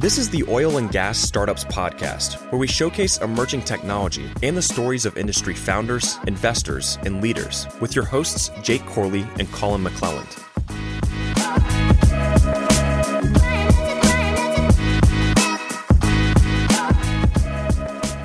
This is the Oil and Gas Startups Podcast, where we showcase emerging technology and the stories of industry founders, investors, and leaders with your hosts, Jake Corley and Colin McClelland.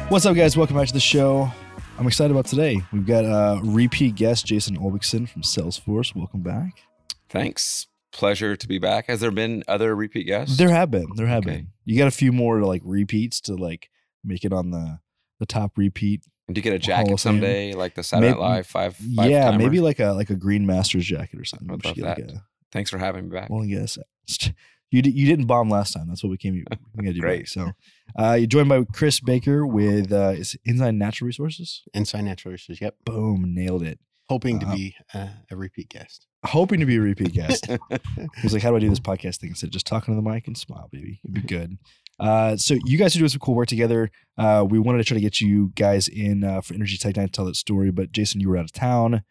What's up, guys? Welcome back to the show. I'm excited about today. We've got a repeat guest, Jason Olbixson from Salesforce. Welcome back. Thanks. Pleasure to be back. Has there been other repeat guests? There have been. There have Okay. been. You got a few more like repeats to like make it on the the top repeat. Do you get a jacket someday, like the Saturday Night Maybe- Live five? five yeah, timer? maybe like a like a Green Masters jacket or something. I'd We should love get, like, that. a- Thanks for having me back. well, yes. You di- you didn't bomb last time. That's what we came. We got to do. Great. Back. So, uh, you're joined by Chris Baker with uh, is it Ensign Natural Resources. Ensign Natural Resources. Yep. Boom, nailed it. Hoping to Uh, be uh, a repeat guest. Hoping to be a repeat guest. He's like, "How do I do this podcast thing?" I said, "Just talking to the mic and smile, baby. It'd be good." Uh, so you guys are doing some cool work together. Uh, we wanted to try to get you guys in uh, for Energy Tech Night to tell that story, but Jason, you were out of town.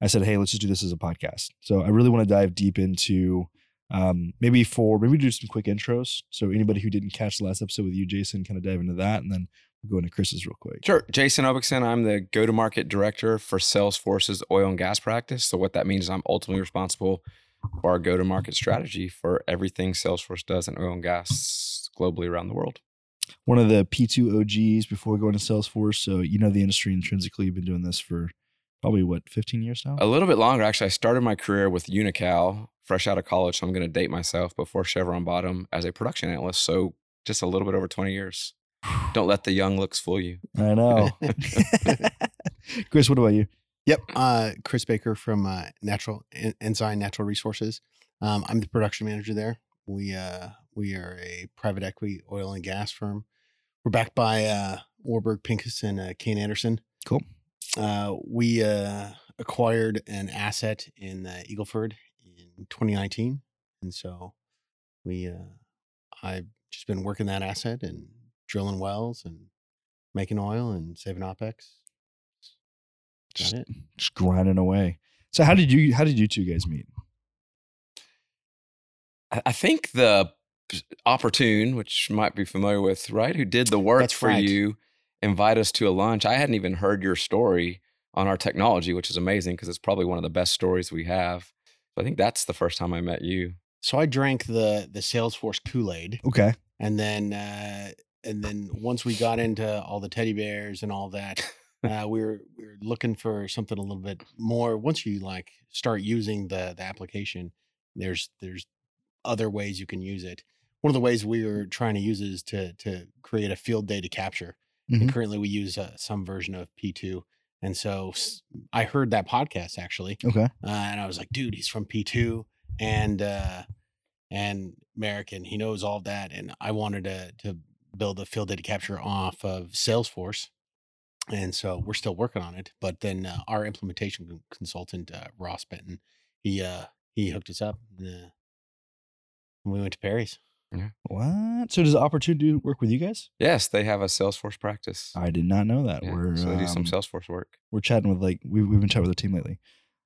I said, "Hey, let's just do this as a podcast." So I really want to dive deep into um, maybe for maybe do some quick intros. So anybody who didn't catch the last episode with you, Jason, kind of dive into that, and then we'll go into Chris's real quick. Sure. Jason Obixon, I'm the go to market director for Salesforce's oil and gas practice. So, what that means is I'm ultimately responsible for our go to market strategy for everything Salesforce does in oil and gas globally around the world. One of the P2 OGs before going to Salesforce. So you know the industry intrinsically. You've been doing this for probably what 15 years now. A little bit longer, actually. I started my career with Unocal fresh out of college. So, I'm going to date myself before Chevron Bottom as a production analyst. So, just a little bit over 20 years. Don't let the young looks fool you. I know. Chris, what about you? Yep. Uh, Chris Baker from uh, Natural En- Ensign Natural Resources. Um, I'm the production manager there. We uh, we are a private equity oil and gas firm. We're backed by uh, Warburg Pincus and uh, Kayne Anderson. Cool. Uh, we uh, acquired an asset in uh, Eagleford in 2019, and so we uh, I've just been working that asset and drilling wells and making oil and saving opex. Is Just, it? just grinding away. So how did you how did you two guys meet? I I think the opportune, which you might be familiar with, right? Who did the work That's for right. you, invite us to a lunch. I hadn't even heard your story on our technology, which is amazing because it's probably one of the best stories we have. So I think that's the first time I met you. So I drank the the Salesforce Kool Aid, Okay. and then uh, and then once we got into all the teddy bears and all that, uh, we were we were looking for something a little bit more. Once you like start using the the application, there's there's other ways you can use it. One of the ways we were trying to use is to to create a field data capture. And Mhm. currently, we use uh, some version of P2. And so I heard that podcast actually, Okay. uh, and I was like, dude, he's from P2 and uh, and American. He knows all that, and I wanted to to build a field data capture off of Salesforce, and so we're still working on it. But then uh, our implementation consultant uh, Ross Benton, he uh, he hooked us up, and, uh, and we went to Perry's. What? So does the opportunity work with you guys? Yes, they have a Salesforce practice. I did not know that. Yeah, we're so they do some um, Salesforce work. we're chatting with like we've, we've been chatting with the team lately,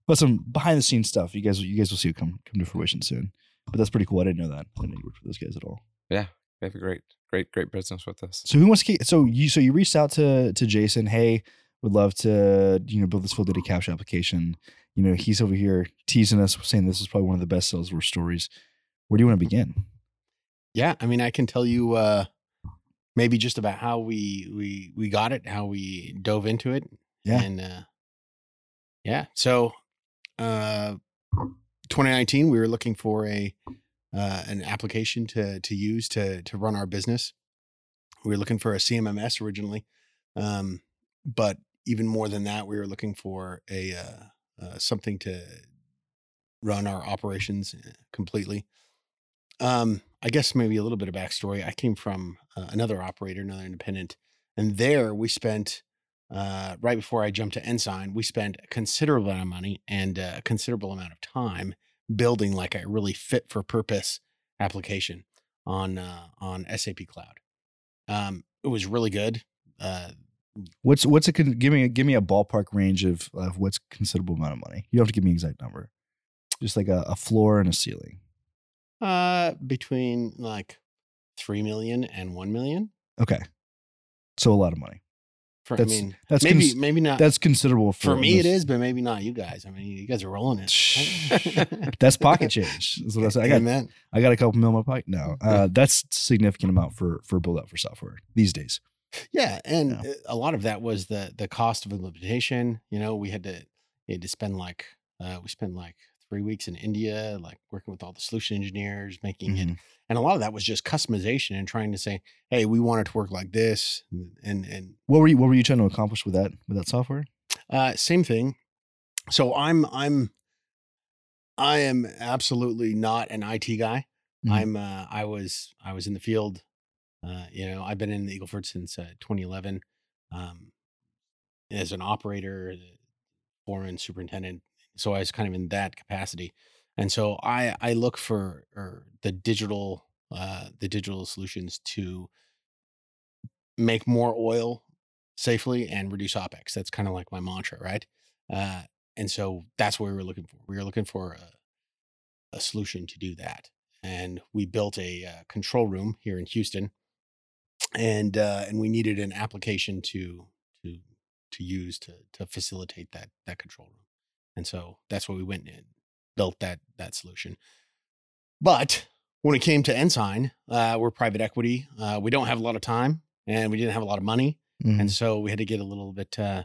but some behind the scenes stuff. You guys you guys will see it come come to fruition soon. But that's pretty cool. I didn't know that. I didn't know you worked for those guys at all. They have a great, great, great business with us. So who wants to? Get, so you so you reached out to to Jason. Hey, would love to you know build this full data capture application. You know he's over here teasing us, saying this is probably one of the best Salesforce stories. Where do you want to begin? Yeah, I mean, I can tell you uh, maybe just about how we we we got it, how we dove into it, Yeah. and uh, yeah. So, uh, 2019, we were looking for a uh, an application to to use to to run our business. We were looking for a CMMS originally, um, but even more than that, we were looking for a uh, uh, something to run our operations uh, completely. Um, I guess maybe a little bit of backstory. I came from uh, another operator, another independent, and there we spent uh, right before I jumped to Ensign, we spent a considerable amount of money and a considerable amount of time building like a really fit for purpose application on uh, on SAP Cloud. Um, it was really good. Uh, What's what's a give me a, give me a ballpark range of of what's considerable amount of money. You don't have to give me an exact number. Just like a, a floor and a ceiling. uh, between like three million and one million. Okay. So a lot of money. For That's- I mean, That's maybe cons- maybe not. that's considerable for, for me, it most- is, but maybe not you guys. I mean, you guys are rolling it. That's pocket change. Is what I said. I got Amen. I got a couple mil in my pocket. No, uh, that's significant amount for for build out for software these days. Yeah, and Yeah. a lot of that was the the cost of implementation. You know, we had to we had to spend like uh, we spent like three weeks in India, like working with all the solution engineers, making it, Mhm. and a lot of that was just customization and trying to say, hey, we want it to work like this, and and What were you What were you trying to accomplish with that with that software? uh, same thing. So I'm I'm I am absolutely not an IT guy. Mhm. I'm uh, I was I was in the field. Uh, you know, I've been in the Eagleford since uh, 2011 um, as an operator, the foreman, superintendent. So I was kind of in that capacity, and so I I look for or the digital uh, the digital solutions to make more oil safely and reduce opex. That's kind of like my mantra, right? Uh, and so that's what we were looking for. We were looking for a, a solution to do that, and we built a uh, control room here in Houston, and uh, and we needed an application to to to use to to facilitate that that control room, and so that's what we went and built that that solution. But when it came to Ensign, uh, we're private equity. Uh, we don't have a lot of time, and we didn't have a lot of money, Mhm. and so we had to get a little bit uh,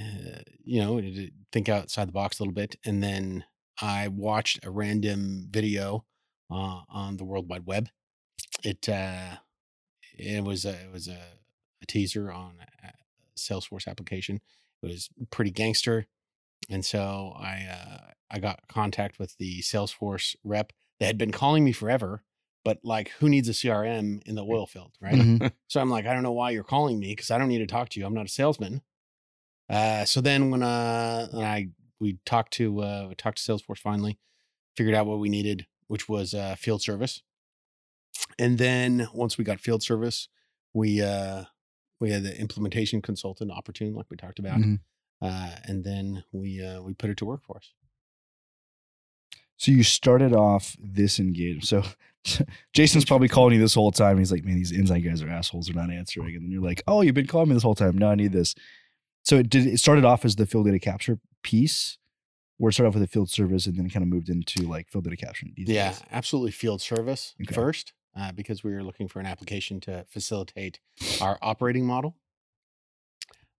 uh you know we had to think outside the box a little bit and then i watched a random video uh, on the world wide web it uh it was a it was a, a teaser on a salesforce application it was pretty gangster and so i uh i got contact with the salesforce rep that had been calling me forever but like who needs a crm in the oil field right Mhm. so I'm like, I don't know why you're calling me because I don't need to talk to you. I'm not a salesman. Uh, so then when uh when I we talked to uh we talked to Salesforce finally, figured out what we needed, which was uh field service. And then once we got field service, we uh we had the implementation consultant opportune, like we talked about. Mhm. Uh and then we uh we put it to work for us. So you started off this engagement. So Jason's probably calling you this whole time. He's like, man, these Ensign guys are assholes. They're not answering. And then you're like, oh, you've been calling me this whole time. No, I need this. So it did it started off as the field data capture piece, or it started off with the field service and then kind of moved into like field data capture. Yeah, days? absolutely field service Okay. first, uh, because we were looking for an application to facilitate our operating model.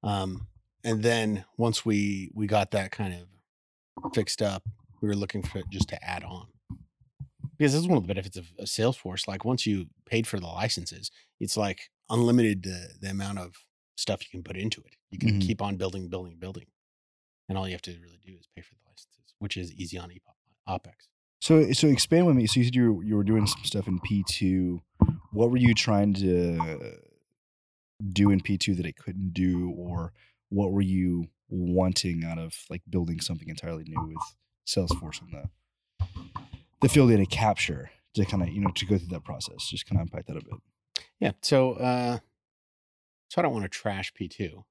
Um, and then once we we got that kind of fixed up, we were looking for it just to add on. Because that's one of the benefits of, of Salesforce. Like once you paid for the licenses, it's like unlimited the, the amount of stuff you can put into it. You can Mhm. keep on building, building, building. And all you have to really do is pay for the licenses, which is easy on OPEX. So so expand with me. So you said you were, you were doing some stuff in P two. What were you trying to do in P two that it couldn't do, or what were you wanting out of like building something entirely new with Salesforce and the the field data capture to kind of you know to go through that process? Just kind of unpack that a bit. Yeah. So, uh, so I don't want to trash P2,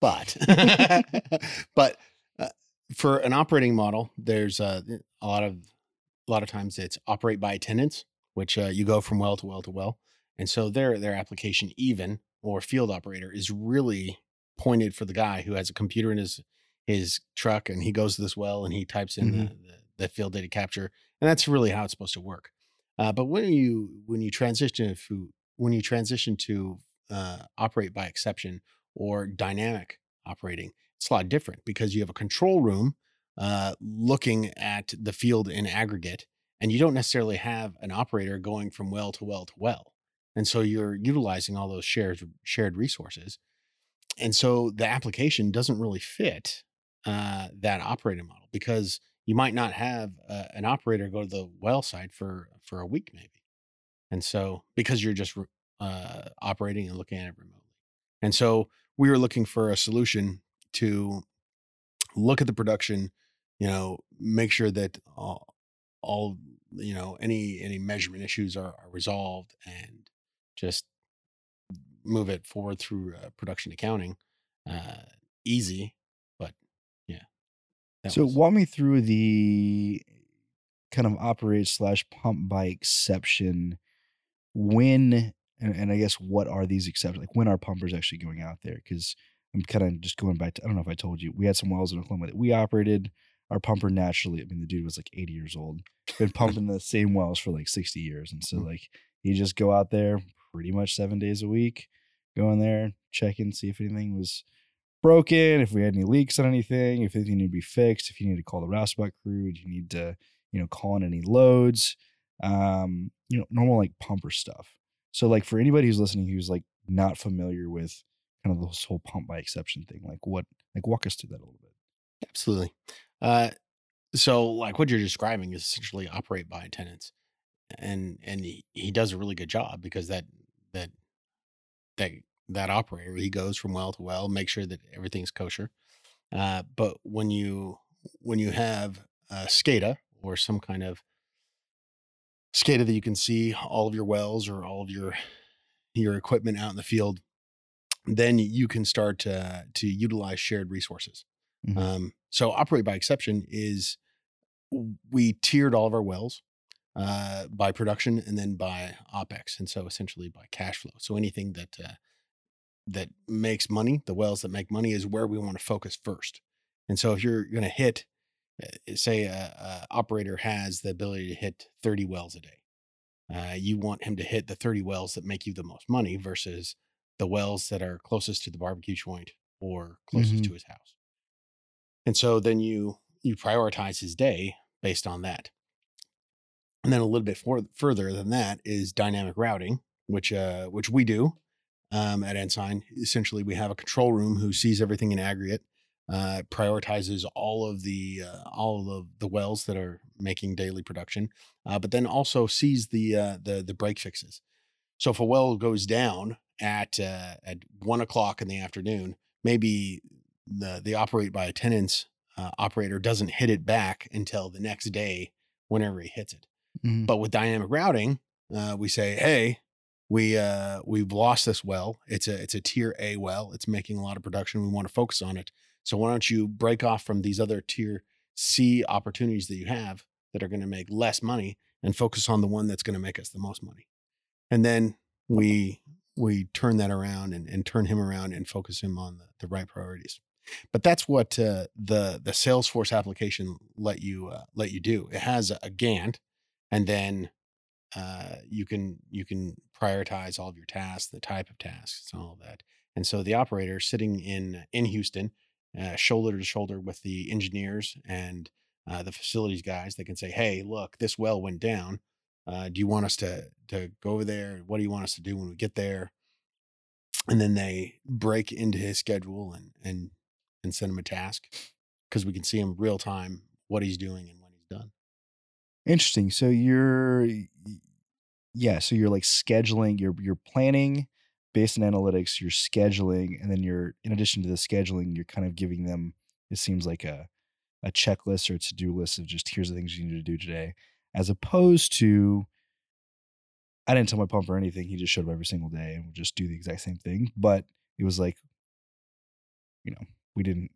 but, but uh, for an operating model, there's uh, a lot of, a lot of times it's operate by attendance, which uh, you go from well to well to well. And so their, their application even or field operator is really pointed for the guy who has a computer in his, his truck and he goes to this well and he types in the, the, the field data capture. And that's really how it's supposed to work. Uh, but when you when you transition to when you transition to uh, operate by exception or dynamic operating, it's a lot different because you have a control room uh, looking at the field in aggregate, and you don't necessarily have an operator going from well to well to well, and so you're utilizing all those shared shared resources, and so the application doesn't really fit uh, that operating model because you might not have uh, an operator go to the well side for for a week maybe. And so because you're just uh, operating and looking at it remotely. And so we were looking for a solution to look at the production you know make sure that all, all you know any any measurement issues are, are resolved and just move it forward through uh, production accounting uh, easy but yeah so was- walk me through the kind of operate slash pump by exception when and, and I guess what are these exceptions? Like when are pumpers actually going out there? Because I'm kind of just going back to I don't know if I told you we had some wells in Oklahoma that we operated. Our pumper naturally, I mean, the dude was like 80 years old, been pumping the same wells for like 60 years, and so Mm. like he just go out there pretty much seven days a week, going there, check in, see if anything was broken, if we had any leaks on anything, if anything needed to be fixed, if you need to call the roustabout crew, you need to, you know, call in any loads, um, you know, normal like pumper stuff. So like for anybody who's listening who's like not familiar with kind of this whole pump by exception thing, like what like walk us through that a little bit. Absolutely. Uh, so, like what you're describing is essentially operate by attendance, and and he, he does a really good job because that that that that operator he goes from well to well, make sure that everything's kosher. Uh, but when you when you have a SCADA or some kind of SCADA that you can see all of your wells or all of your your equipment out in the field, then you can start to to utilize shared resources. Mhm. Um, so operate by exception is we tiered all of our wells uh, by production and then by opex, and so essentially by cash flow. So anything that uh, that makes money, the wells that make money, is where we want to focus first. And so if you're going to hit, uh, say, a, a operator has the ability to hit 30 wells a day, uh, you want him to hit the 30 wells that make you the most money versus the wells that are closest to the barbecue joint or closest Mhm. to his house. And so then you you prioritize his day based on that. And then a little bit for, further than that is dynamic routing, which uh, which we do um, at Ensign. Essentially, we have a control room who sees everything in aggregate, uh, prioritizes all of the uh, all of the wells that are making daily production, uh, but then also sees the uh, the the break fixes. So if a well goes down at uh, at one o'clock in the afternoon, maybe the the operate by attendance operator doesn't hit it back until the next day whenever he hits it. Mhm. But with dynamic routing, uh, we say, hey, we uh, we've lost this well. It's a it's a tier A well. It's making a lot of production. We want to focus on it. So why don't you break off from these other tier C opportunities that you have that are going to make less money and focus on the one that's going to make us the most money. And then we we turn that around and, and turn him around and focus him on the, the right priorities. But that's what uh, the the Salesforce application let you uh, let you do. It has a Gantt, and then uh, you can you can prioritize all of your tasks, the type of tasks, and all of that. And so the operator sitting in in Houston, uh, shoulder to shoulder with the engineers and uh, the facilities guys, they can say, "Hey, look, this well went down. Uh, do you want us to to go over there? What do you want us to do when we get there?" And then they break into his schedule and and and send him a task because we can see him real time what he's doing and when he's done. Interesting. So you're yeah, so you're like scheduling, you're you're planning based on analytics, you're scheduling, and then you're in addition to the scheduling, you're kind of giving them it seems like a a checklist or a to-do list of just here's the things you need to do today, as opposed to I didn't tell my pumper anything. He just showed up every single day and would just do the exact same thing. But it was like, you know, we didn't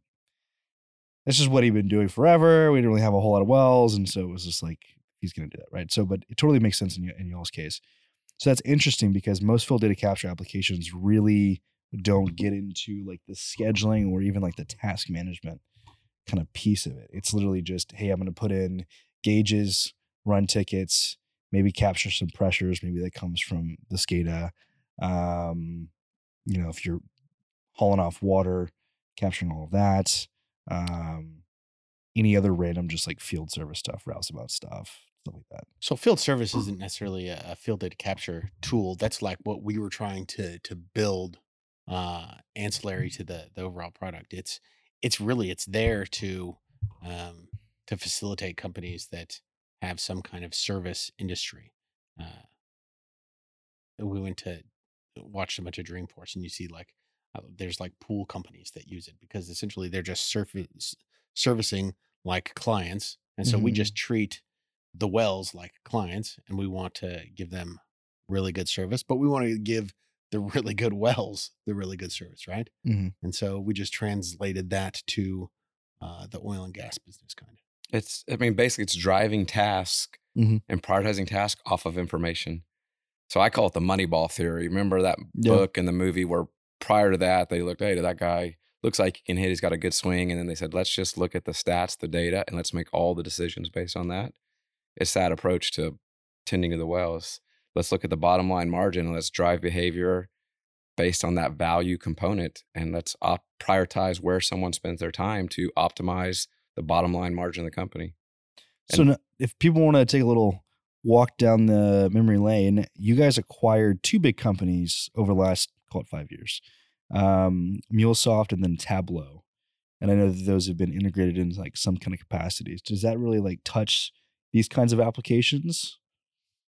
that's just what he'd been doing forever. We didn't really have a whole lot of wells, and so it was just like he's going to do that, right? So, but it totally makes sense in, y- in y'all's case. So that's interesting because most field data capture applications really don't get into like the scheduling or even like the task management kind of piece of it. It's literally just, hey, I'm going to put in gauges, run tickets, maybe capture some pressures. Maybe that comes from the SCADA. Um, you know, if you're hauling off water, capturing all of that. Um, any other random just like field service stuff, roustabout stuff, stuff like that. So field service isn't necessarily a, field data capture tool. That's like what we were trying to to build uh ancillary to the the overall product. It's it's really it's there to um to facilitate companies that have some kind of service industry. Uh we went to watch a bunch of Dreamforce and you see like uh, there's like pool companies that use it because essentially they're just surface servicing like clients. And so we Mhm. just treat the wells like clients and we want to give them really good service, but we want to give the really good wells the really good service, right? Mhm. And so we just translated that to uh, the oil and gas business kind of. It's, I mean, basically, it's driving task Mhm. and prioritizing task off of information. So I call it the Moneyball theory. Remember that Yeah. book and the movie where prior to that they looked, hey, that guy looks like he can hit. He's got a good swing, and then they said, let's just look at the stats, the data, and let's make all the decisions based on that. It's that approach to tending to the wells. Let's look at the bottom line margin and let's drive behavior based on that value component, and let's op- prioritize where someone spends their time to optimize the bottom line margin of the company. So n- if people want to take a little walk down the memory lane, you guys acquired two big companies over the last call it five years, um, MuleSoft and then Tableau, and I know that those have been integrated in like some kind of capacities. Does that really like touch these kinds of applications?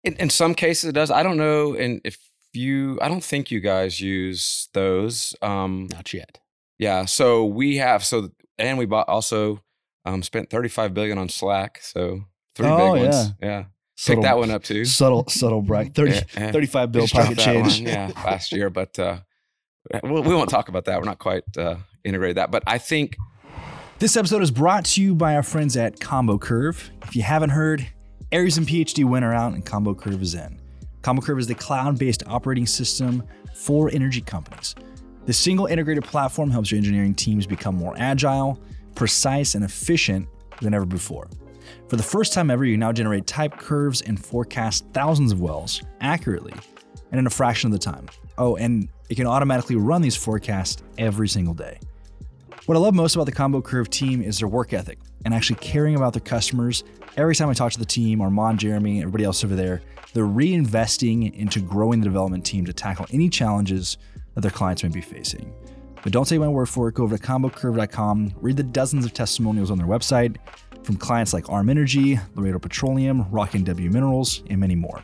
In, in some cases, it does. I don't know, and if you, I don't think you guys use those. Um, Not yet. yeah, so we have so, and we bought also um, spent thirty five billion on Slack. So three Oh, big yeah. ones. Yeah, pick that one up too. Subtle, subtle brag. 30, Yeah, yeah. 35 bill Just pocket change. one, yeah, last year, but uh, we, we won't talk about that. We're not quite uh, integrated that, but I think This episode is brought to you by our friends at Combo Curve. If you haven't heard, Aries and PHDwin around and Combo Curve is in. Combo Curve is the cloud based operating system for energy companies. The single integrated platform helps your engineering teams become more agile, precise, and efficient than ever before. For the first time ever, you now generate type curves and forecast thousands of wells accurately and in a fraction of the time. Oh, and it can automatically run these forecasts every single day. What I love most about the Combo Curve team is their work ethic and actually caring about their customers. Every time I talk to the team, Armand, Jeremy, everybody else over there, they're reinvesting into growing the development team to tackle any challenges that their clients may be facing. But don't take my word for it. Go over to combocurve.com, read the dozens of testimonials on their website from clients like Arm Energy, Laredo Petroleum, Rock and W Minerals, and many more.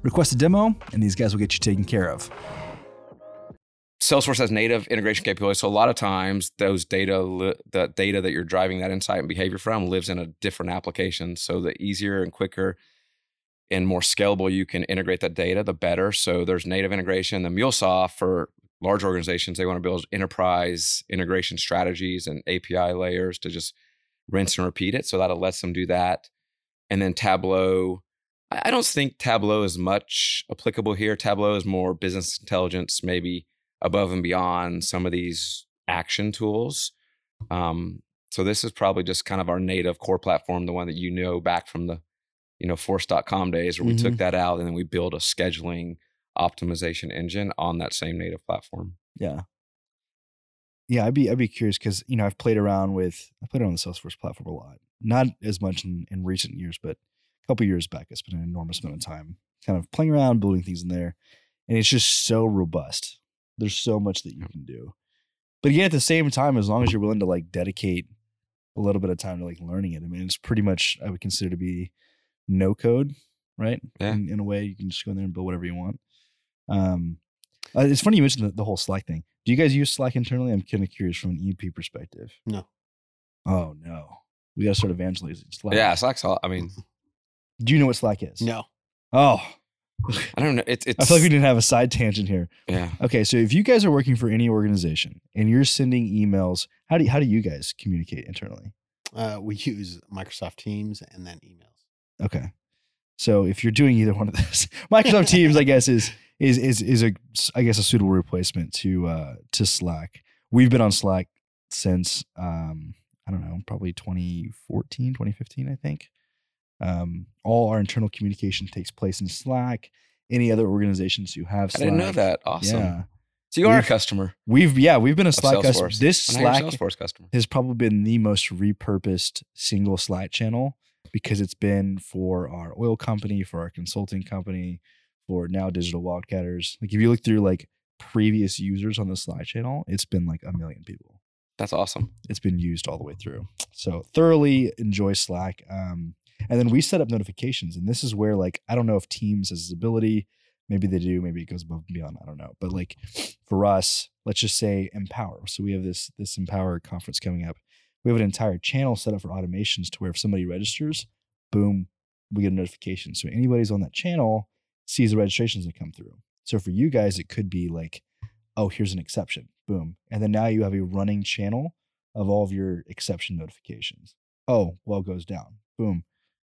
Request a demo, and these guys will get you taken care of. Salesforce has native integration capabilities. So a lot of times, those data, the data that you're driving that insight and behavior from, lives in a different application. So the easier and quicker and more scalable you can integrate that data, the better. So there's native integration. The MuleSoft for large organizations, they want to build enterprise integration strategies and API layers to just rinse and repeat it. So that lets them do that. And then Tableau. I don't think Tableau is much applicable here. Tableau is more business intelligence, maybe above and beyond some of these action tools. Um, so this is probably just kind of our native core platform, the one that you know back from the, you know, force.com days where we took Mhm. that out and then we built a scheduling optimization engine on that same native platform. Yeah. Yeah, I'd be I'd be curious because you know I've played around with I played around the Salesforce platform a lot. Not as much in, in recent years, but a couple years back, I spent an enormous amount of time kind of playing around, building things in there, and it's just so robust. There's so much that you can do, but again, at the same time, as long as you're willing to like dedicate a little bit of time to like learning it, I mean, it's pretty much I would consider to be no code, right? Yeah. In, in a way, you can just go in there and build whatever you want. Um, uh, it's funny you mentioned the, the whole Slack thing. Do you guys use Slack internally? I'm kind of curious from an EP perspective. No. Oh no, we got to start evangelizing Slack. Yeah, Slack's all, I mean, Do you know what Slack is? No. Oh, I don't know. It's, it's I feel like we didn't have a side tangent here. yeah. Okay, so if you guys are working for any organization and you're sending emails, how do you, how do you guys communicate internally? Uh, we use Microsoft Teams and then emails. Okay. So if you're doing either one of those, Microsoft Teams, I guess, is is is is a I guess a suitable replacement to uh to Slack. We've been on Slack since um I don't know, probably 2014, 2015, I think. Um, all our internal communication takes place in Slack. Any other organizations who have I didn't know that. Awesome. Yeah, So you are a We've- customer we've yeah we've been a Slack customer. This And now you're a Slack Salesforce customer. has probably been the most repurposed single Slack channel because it's been for our oil company, for our consulting company, for now digital wildcatters. Like if you look through like previous users on the Slack channel, it's been like a million people. That's awesome. It's been used all the way through. So thoroughly enjoy Slack. Um, and then we set up notifications, and this is where like I don't know if Teams has this ability. Maybe they do. Maybe it goes above and beyond. I don't know. But like for us, let's just say Empower. So we have this this Empower conference coming up. We have an entire channel set up for automations to where if somebody registers, boom, we get a notification. So anybody's on that channel sees the registrations that come through. So for you guys, it could be like, oh, here's an exception, boom, and then now you have a running channel of all of your exception notifications. Oh, well goes down, boom.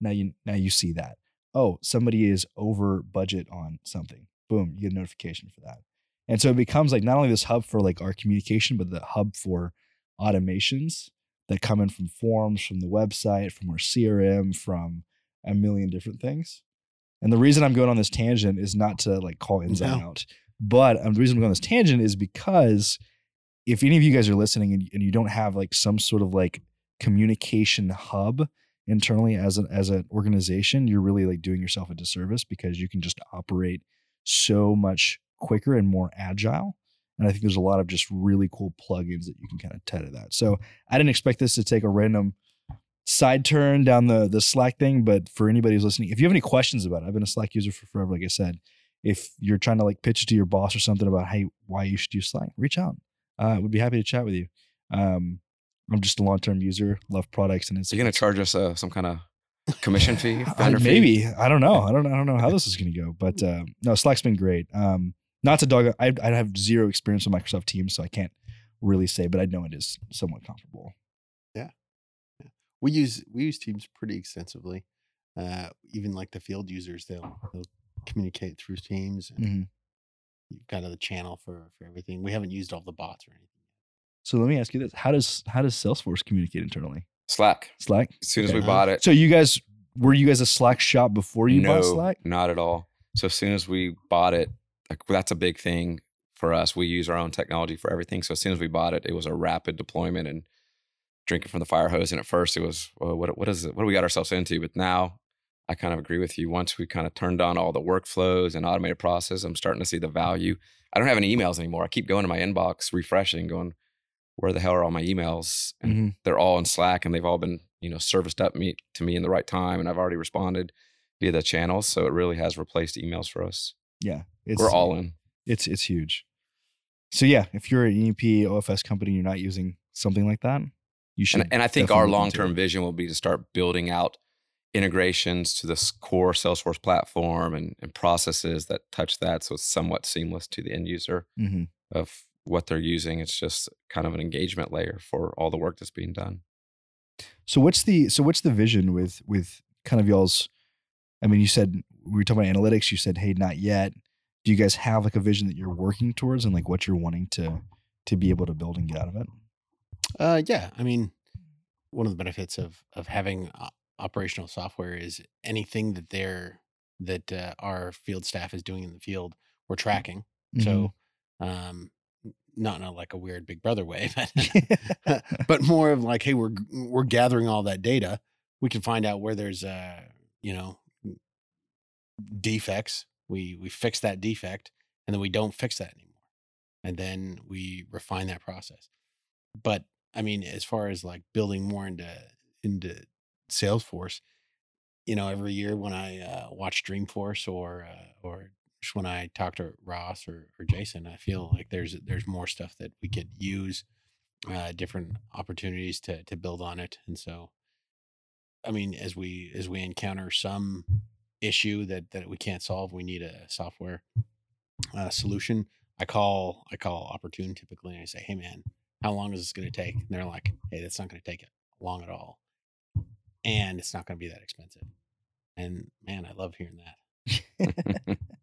Now you now you see that. oh, somebody is over budget on something. Boom, you get a notification for that. And so it becomes like not only this hub for like our communication, but the hub for automations that come in from forms, from the website, from our CRM, from a million different things. And the reason I'm going on this tangent is not to like call Ensign No. out, but um, the reason I'm going on this tangent is because if any of you guys are listening and, and you don't have like some sort of like communication hub internally as an as an organization, you're really like doing yourself a disservice because you can just operate so much quicker and more agile. And I think there's a lot of just really cool plugins that you can kind of tie that. So I didn't expect this to take a random side turn down the the Slack thing, but for anybody who's listening, if you have any questions about it, I've been a Slack user for forever, like I said. If you're trying to like pitch it to your boss or something about hey, why you should use Slack, reach out. Uh, would be happy to chat with you. Um, I'm just a long term user, love products, and it's Are you going to charge us uh, some kind of commission fee? I- vendor fee? maybe I don't know. I don't. I don't know how this is going to go. But uh, no, Slack's been great. Um, not to dog. I I have zero experience with Microsoft Teams, so I can't really say. But I know it is somewhat comfortable. Yeah. We use we use Teams pretty extensively. Uh, even like the field users, they'll they'll communicate through Teams. And Mhm. You've got the channel for for everything. We haven't used all the bots or anything. So let me ask you this: How does how does Salesforce communicate internally? Slack. Slack. As soon as Okay. we bought it, So you guys were you guys a Slack shop before you no, bought Slack? not at all. So as soon as we bought it, like that's a big thing for us. We use our own technology for everything. So as soon as we bought it, it was a rapid deployment and drinking from the fire hose. And at first, it was well, what what is it? What do we got ourselves into? But now, I kind of agree with you. Once we kind of turned on all the workflows and automated process, I'm starting to see the value. I don't have any emails anymore. I keep going to my inbox, refreshing, going, where the hell are all my emails? And Mhm. they're all in Slack, and they've all been you know serviced up me to me in the right time, and I've already responded via the channels. So it really has replaced emails for us. Yeah, it's, We're all in. It's it's huge. So yeah, if you're an EP OFS company, and you're not using something like that. You should. And, and I think our long-term vision will be to start building out integrations to this core Salesforce platform and, and processes that touch that. So it's somewhat seamless to the end user Mhm. of what they're using. It's just kind of an engagement layer for all the work that's being done. So what's the so what's the vision with with kind of y'all's? I mean, you said we were talking about analytics. You said, hey, not yet. Do you guys have like a vision that you're working towards and like what you're wanting to to be able to build and get out of it? Uh, yeah, I mean, one of the benefits of of having operational software is anything that they're that uh, our field staff is doing in the field, we're tracking. So, um, n- not in a like a weird Big Brother way, but but more of like, hey, we're we're gathering all that data. We can find out where there's uh, you know, defects. We we fix that defect, and then we don't fix that anymore, and then we refine that process. But I mean, as far as like building more into into Salesforce, you know, every year when I uh, watch Dreamforce or uh, or when I talk to Ross or, or Jason, I feel like there's there's more stuff that we could use, uh, different opportunities to to build on it, and so, I mean, as we as we encounter some issue that that we can't solve, we need a software uh, solution. I call I call opportune typically, and I say, hey man, how long is this going to take? And they're like, hey, that's not going to take it long at all, and it's not going to be that expensive. And man, I love hearing that.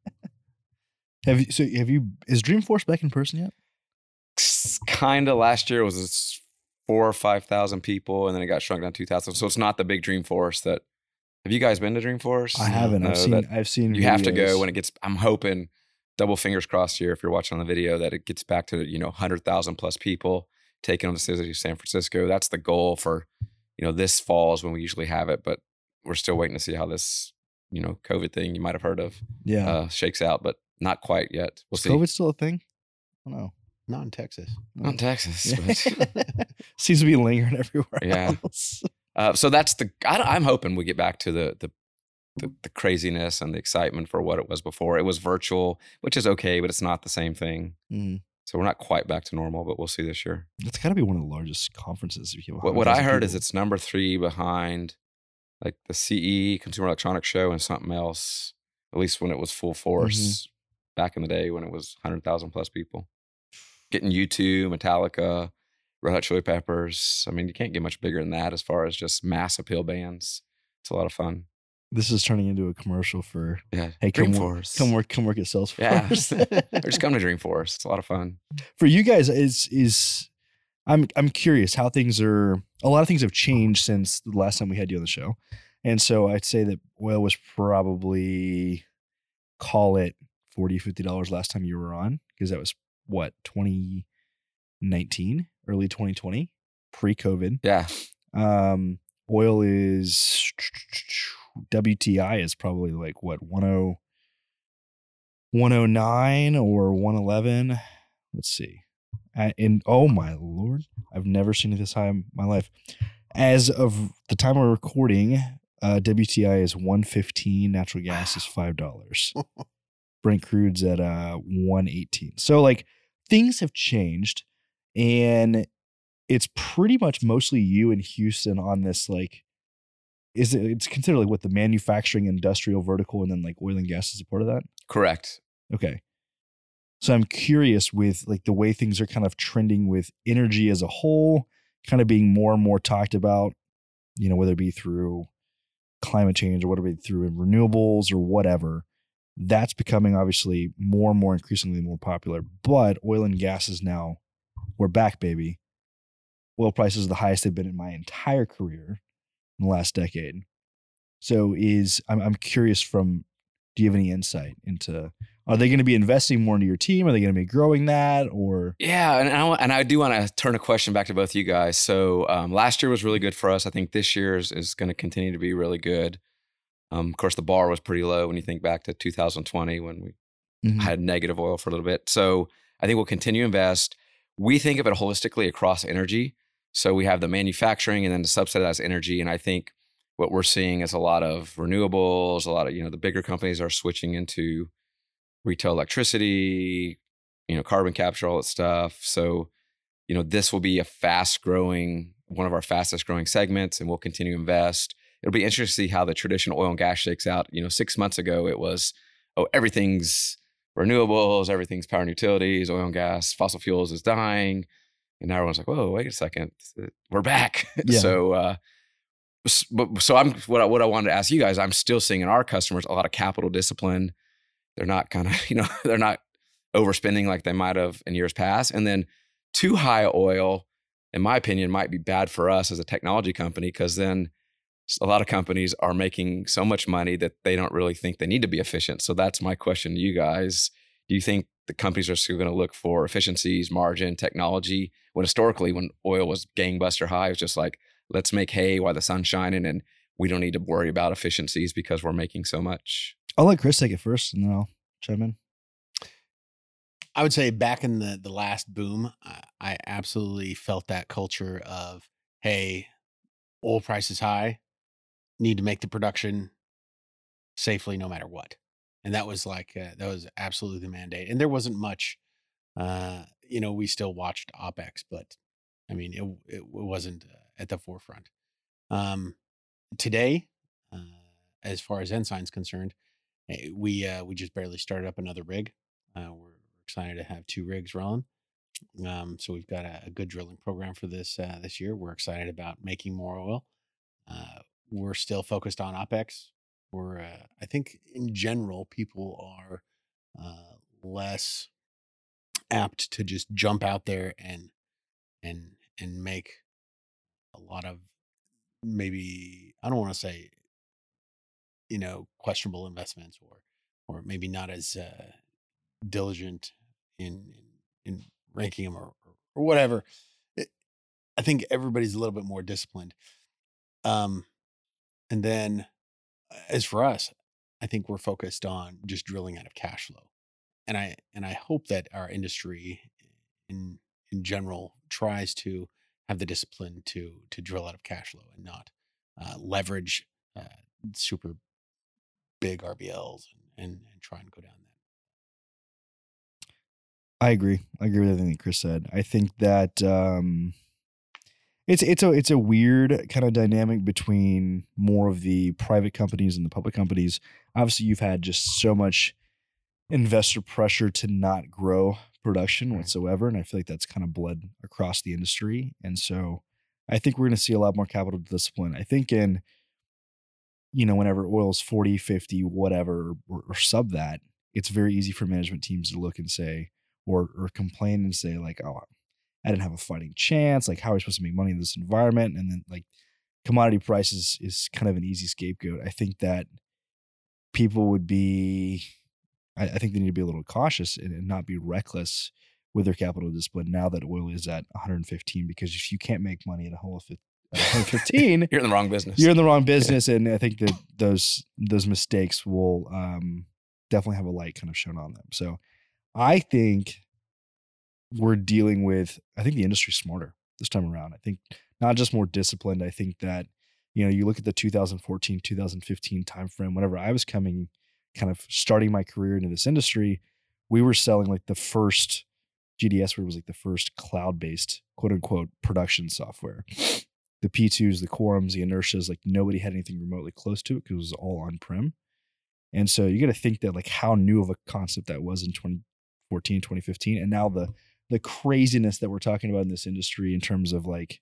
have you? So have you? Is Dreamforce back in person yet? kind of last year was this four or 5,000 people and then it got shrunk down to 2,000. So it's not the big Dreamforce that. Have you guys been to Dreamforce? I haven't. No, I've seen. I've seen. you have to go when it gets i'm hoping double fingers crossed here if you're watching on the video that it gets back to you know 100000 plus people taking on the city of san francisco that's the goal for you know this fall is when we usually have it but we're still waiting to see how this you know covid thing you might have heard of Yeah. uh, shakes out but not quite yet we'll is see COVID still a thing? I don't know. Not in Texas. not in texas but Seems to be lingering everywhere Yeah. else. Uh, so that's the. I, am hoping we get back to the, the the the craziness and the excitement for what it was before. It was virtual, which is okay, but it's not the same thing. Mm. So we're not quite back to normal, but we'll see this year. It's got to be one of the largest conferences. If you What, what I 100,000 heard is it's number three behind like the CE Consumer Electronics Show and something else. At least when it was full force back in the day when it was hundred thousand plus people. Getting U2, Metallica, Red Hot Chili Peppers. I mean, you can't get much bigger than that as far as just mass appeal bands. It's a lot of fun. This is turning into a commercial for Yeah. Hey, come work- come work come work at Salesforce. Yeah. or just come to Dreamforce. It's a lot of fun. for you guys is is I'm I'm curious how things are a lot of things have changed since the last time we had you on the show. And so I'd say that oil was probably call it 40 50 dollars last time you were on because that was what 2019 early 2020 pre-covid. Yeah. um oil is WTI is probably like what 10 109 or 111 let's see. And oh my lord i've never seen it this high in my life. As of the time of recording uh wti is 115 natural gas is five dollars brent crude's at uh 118 so like things have changed and it's pretty much mostly you and houston on this like is it it's considered like what the manufacturing industrial vertical and then like oil and gas is a part of that Correct. Okay. So I'm curious with like the way things are kind of trending with energy as a whole, kind of being more and more talked about, you know, whether it be through climate change or whether it be through renewables or whatever. That's becoming obviously more and more increasingly more popular. But oil and gas is now, we're back, baby. Oil prices are the highest they've been in my entire career in the last decade. So is I'm I'm curious from do you have any insight into are they going to be investing more into your team? Are they going to be growing that or Yeah, and I, and I do want to turn a question back to both you guys. So um, last year was really good for us. I think this year is, is going to continue to be really good. Um, of course, the bar was pretty low when you think back to 2020 when we Mhm. had negative oil for a little bit. So I think we'll continue to invest. We think of it holistically across energy. So we have the manufacturing and then the subsidized energy. And I think what we're seeing is a lot of renewables, a lot of, you know, the bigger companies are switching into retail electricity, you know, carbon capture, all that stuff. So, you know, this will be a fast growing, one of our fastest growing segments, and we'll continue to invest. It'll be interesting to see how the traditional oil and gas shakes out. You know, six months ago, it was, oh, everything's renewables, everything's power and utilities, oil and gas, fossil fuels is dying. And now everyone's like, whoa, wait a second, we're back. Yeah. so, uh, but so I'm what I, what I wanted to ask you guys. I'm still seeing in our customers a lot of capital discipline. They're not kind of you know they're not overspending like they might have in years past. And then too high oil, in my opinion, might be bad for us as a technology company because then a lot of companies are making so much money that they don't really think they need to be efficient. So that's my question to you guys. Do you think the companies are still going to look for efficiencies, margin, technology? When historically, when oil was gangbuster high, it was just like, let's make hay while the sun's shining and we don't need to worry about efficiencies because we're making so much. I'll let Chris take it first and then I'll chime in. I would say back in the the last boom, I, I absolutely felt that culture of hey, oil price is high, need to make the production safely no matter what, and that was like uh, that was absolutely the mandate. And there wasn't much, uh, you know, we still watched OPEX, but I mean, it it wasn't uh, at the forefront. Um, today, uh, as far as Ensign's concerned, eh, we uh, we just barely started up another rig. Uh, we're excited to have two rigs rolling. Um, so we've got a, a good drilling program for this uh, this year. We're excited about making more oil. Uh, we're still focused on OPEX. We're uh, I think in general people are uh, less apt to just jump out there and and and make a lot of maybe I don't want to say you know questionable investments or or maybe not as uh, diligent in in, in ranking them or, or, or whatever. It, I think everybody's a little bit more disciplined. Um, and then as for us, I think we're focused on just drilling out of cash flow, and I and I hope that our industry in in general tries to have the discipline to to drill out of cash flow and not uh, leverage uh, super big RBLs and, and and try and go down that. I agree. I agree with everything that Chris said. I think that um, it's it's a it's a weird kind of dynamic between more of the private companies and the public companies. Obviously, you've had just so much investor pressure to not grow production mm-hmm. whatsoever, and I feel like that's kind of bled across the industry. And so, I think we're going to see a lot more capital discipline. I think in you know, whenever oil's 40, 50, whatever, or, or sub that, it's very easy for management teams to look and say, or or complain and say, like, oh, I didn't have a fighting chance. Like, how are we supposed to make money in this environment? And then like commodity prices is kind of an easy scapegoat. I think that people would be I, I think they need to be a little cautious and, and not be reckless with their capital discipline now that oil is at 115 because if you can't make money at a whole at 115 You're in the wrong business. you're in the wrong business and i think that those those mistakes will um definitely have a light kind of shown on them so i think we're dealing with i think the industry's smarter this time around i think not just more disciplined i think that you know you look at the 2014 2015 timeframe whenever i was coming kind of starting my career into this industry we were selling like the first gds where it was like the first cloud-based quote unquote production software the P2s, the quorums, the Enertias, like nobody had anything remotely close to it because it was all on prem. And so you got to think that like how new of a concept that was in 2014, 2015. And now the the craziness that we're talking about in this industry in terms of like,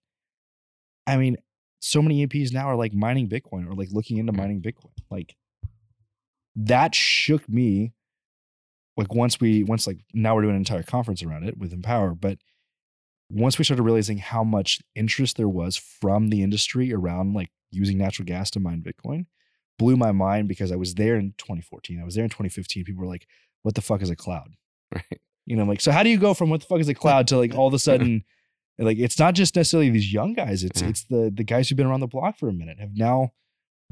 I mean, so many EPs now are like mining Bitcoin or like looking into mm-hmm. mining Bitcoin. Like that shook me. Like once we once like now we're doing an entire conference around it with Empower, but once we started realizing how much interest there was from the industry around like using natural gas to mine Bitcoin, blew my mind because I was there in 2014. I was there in 2015. People were like, "What the fuck is a cloud?" Right. You know, I'm like, so how do you go from what the fuck is a cloud to like all of a sudden, like it's not just necessarily these young guys. It's it's the the guys who've been around the block for a minute have now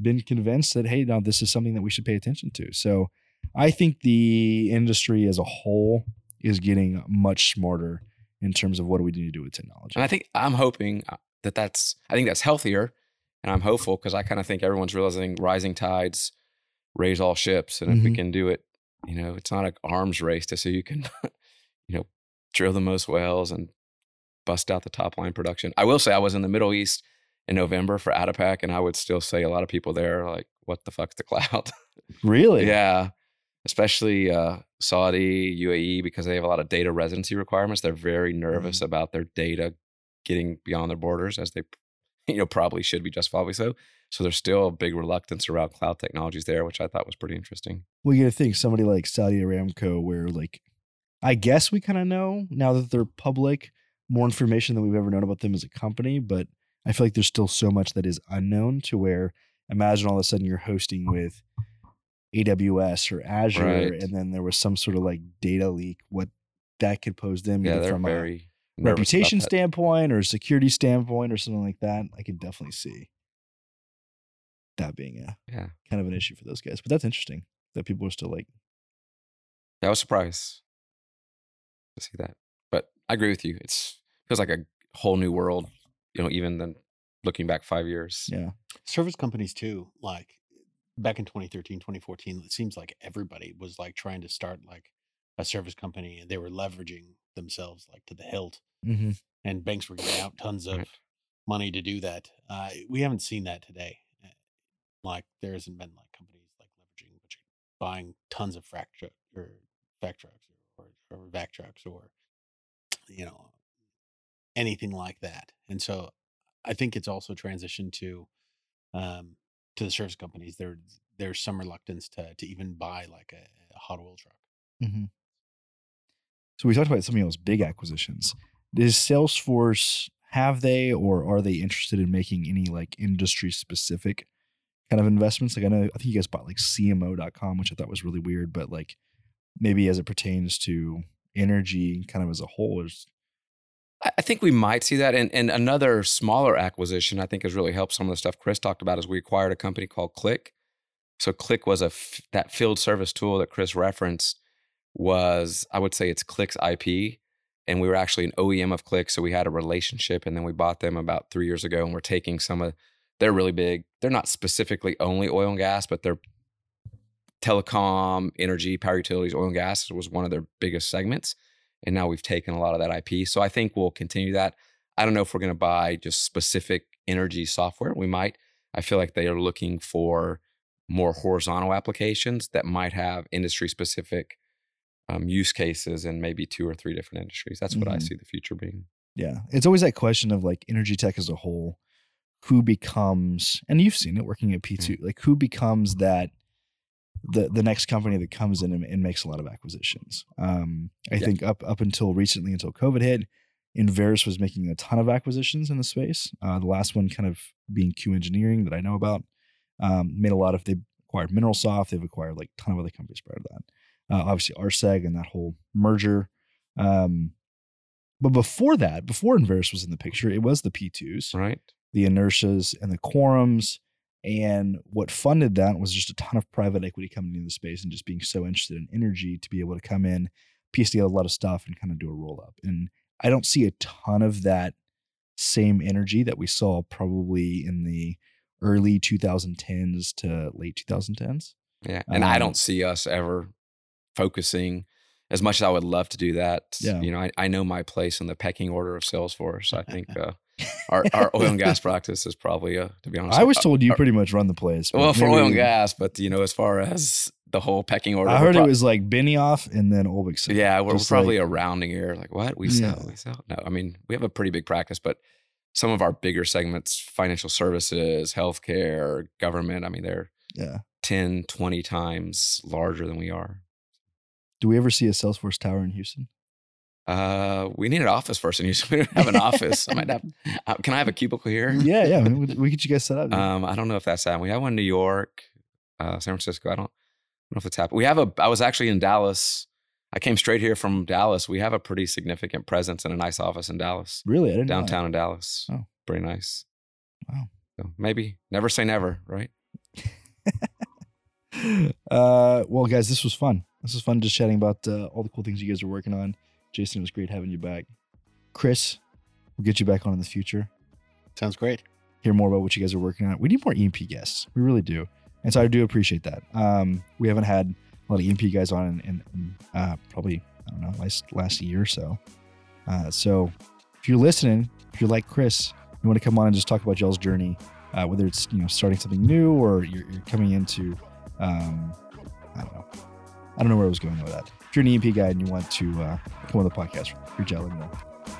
been convinced that hey, now this is something that we should pay attention to. So I think the industry as a whole is getting much smarter in terms of what do we need to do with technology. And I think I'm hoping uh, that that's I think that's healthier, and I'm hopeful because I kind of think everyone's realizing rising tides raise all ships, and if we Mhm. can do it, you know, it's not an arms race to see who can, you know, drill the most wells and bust out the top line production. I will say I was in the Middle East in November for ADIPEC, and I would still say a lot of people there are like, "What the fuck's the cloud?" really? Yeah. Especially uh, Saudi, UAE, because they have a lot of data residency requirements. They're very nervous about their data getting beyond their borders, as they, you know, probably should be justifiably so. So there's still a big reluctance around cloud technologies there, which I thought was pretty interesting. Well, you got to think somebody like Saudi Aramco, where like, I guess we kind of know now that they're public more information than we've ever known about them as a company, but I feel like there's still so much that is unknown to where imagine all of a sudden you're hosting with AWS or Azure, Right. and then there was some sort of like data leak, what that could pose them Yeah, from a reputation standpoint or security standpoint or something like that. I can definitely see that being a Yeah. kind of an issue for those guys. But that's interesting that people are still like, I was surprised to see that, but I agree with you. It's feels like a whole new world, you know, even than looking back five years. yeah. service companies too like back in 2013 2014 it seems like everybody was like trying to start like a service company and they were leveraging themselves like to the hilt Mm-hmm. and banks were giving out tons of Right. money to do that uh, we haven't seen that today Uh, like there hasn't been like companies like leveraging but buying tons of frac truck or fact trucks or, trucks or you know anything like that and so i think it's also transitioned to um to the service companies there there's some reluctance to to even buy like a, a hot oil truck Mm-hmm. So we talked about some of those big acquisitions. Does Salesforce have they or are they interested in making any like industry specific kind of investments? Like I know I think you guys bought like CMO.com, which I thought was really weird, but like maybe as it pertains to energy kind of as a whole, is I think we might see that. And, and another smaller acquisition I think has really helped some of the stuff Chris talked about is we acquired a company called Click. So Click was a f- that field service tool that Chris referenced was I would say it's Click's IP. And we were actually an OEM of Click. So we had a relationship and then we bought them about three years ago and we're taking some of they're really big. They're not specifically only oil and gas, but they're telecom, energy, power utilities, oil and gas was one of their biggest segments and now we've taken a lot of that IP. So I think we'll continue that. I don't know if we're going to buy just specific energy software. We might. I feel like they are looking for more horizontal applications that might have industry specific um, use cases in maybe two or three different industries. That's what I Mhm. see the future being. yeah. It's always that question of like energy tech as a whole. who becomes and you've seen it working at P2 like who becomes that the the next company that comes in and, and makes a lot of acquisitions. Um, I Yeah. think up up until recently, until COVID hit, Enverus was making a ton of acquisitions in the space. Uh, the last one kind of being Q Engineering that I know about. Um, made a lot of they acquired MineralSoft. They've acquired like a ton of other companies prior to that. Uh, obviously Arseg and that whole merger. Um, but before that, before Enverus was in the picture, it was the P2s Right. the Enertias and the quorums. And what funded that was just a ton of private equity coming into the space and just being so interested in energy to be able to come in, piece together a lot of stuff and kind of do a roll up. And I don't see a ton of that same energy that we saw probably in the early 2010s to late 2010s. Yeah. And I Um, don't see us ever focusing as much as I would love to do that. Yeah. You know, I, I know my place in the pecking order of Salesforce. I think uh, our, our oil and gas practice is probably, uh, to be honest, I was uh, told you pretty much run the place. well, for oil and gas, but, you know, as far as the whole pecking order, I heard it was like Benioff and then Olbix. Yeah, we're, probably like- a rounding error. Like, what? We sell, Yeah. we sell. No, I mean, we have a pretty big practice, but some of our bigger segments, financial services, healthcare, government, I mean, they're Yeah. 10, 20 times larger than we are. Do we ever see a Salesforce tower in Houston? Uh, we need an office person. We don't have an office. I might have. Uh, can I have a cubicle here? Yeah, yeah. We, we get you guys set up. Um, I don't know if that's happening. We have one in New York, uh, San Francisco. I don't, I don't know if it's happened. We have a. I was actually in Dallas. I came straight here from Dallas. We have a pretty significant presence and a nice office in Dallas, really? I didn't know downtown in Dallas. Oh. pretty nice. Wow. So maybe never say never, right? uh, well, guys, this was fun. This was fun just chatting about uh, all the cool things you guys are working on. Jason, it was great having you back. Chris, we'll get you back on in the future. Sounds great. Hear more about what you guys are working on. We need more E&P guests. We really do. And so I do appreciate that. Um, we haven't had a lot of E&P guys on in, in, uh, probably, I don't know, last, last year or so. Uh, so if you're listening, if you're like Chris, you want to come on and just talk about y'all's journey, uh, whether it's, you know, starting something new or you're, you're coming into, um, I don't know. I don't know where I was going with that. If you're an E&P guy and you want to uh, come on the podcast, reach out. Know.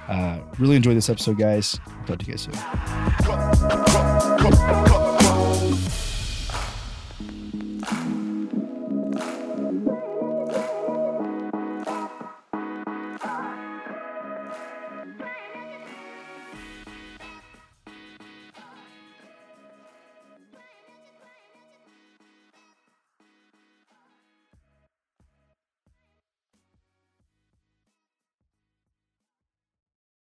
Uh, really enjoyed this episode, guys. Talk to you guys soon.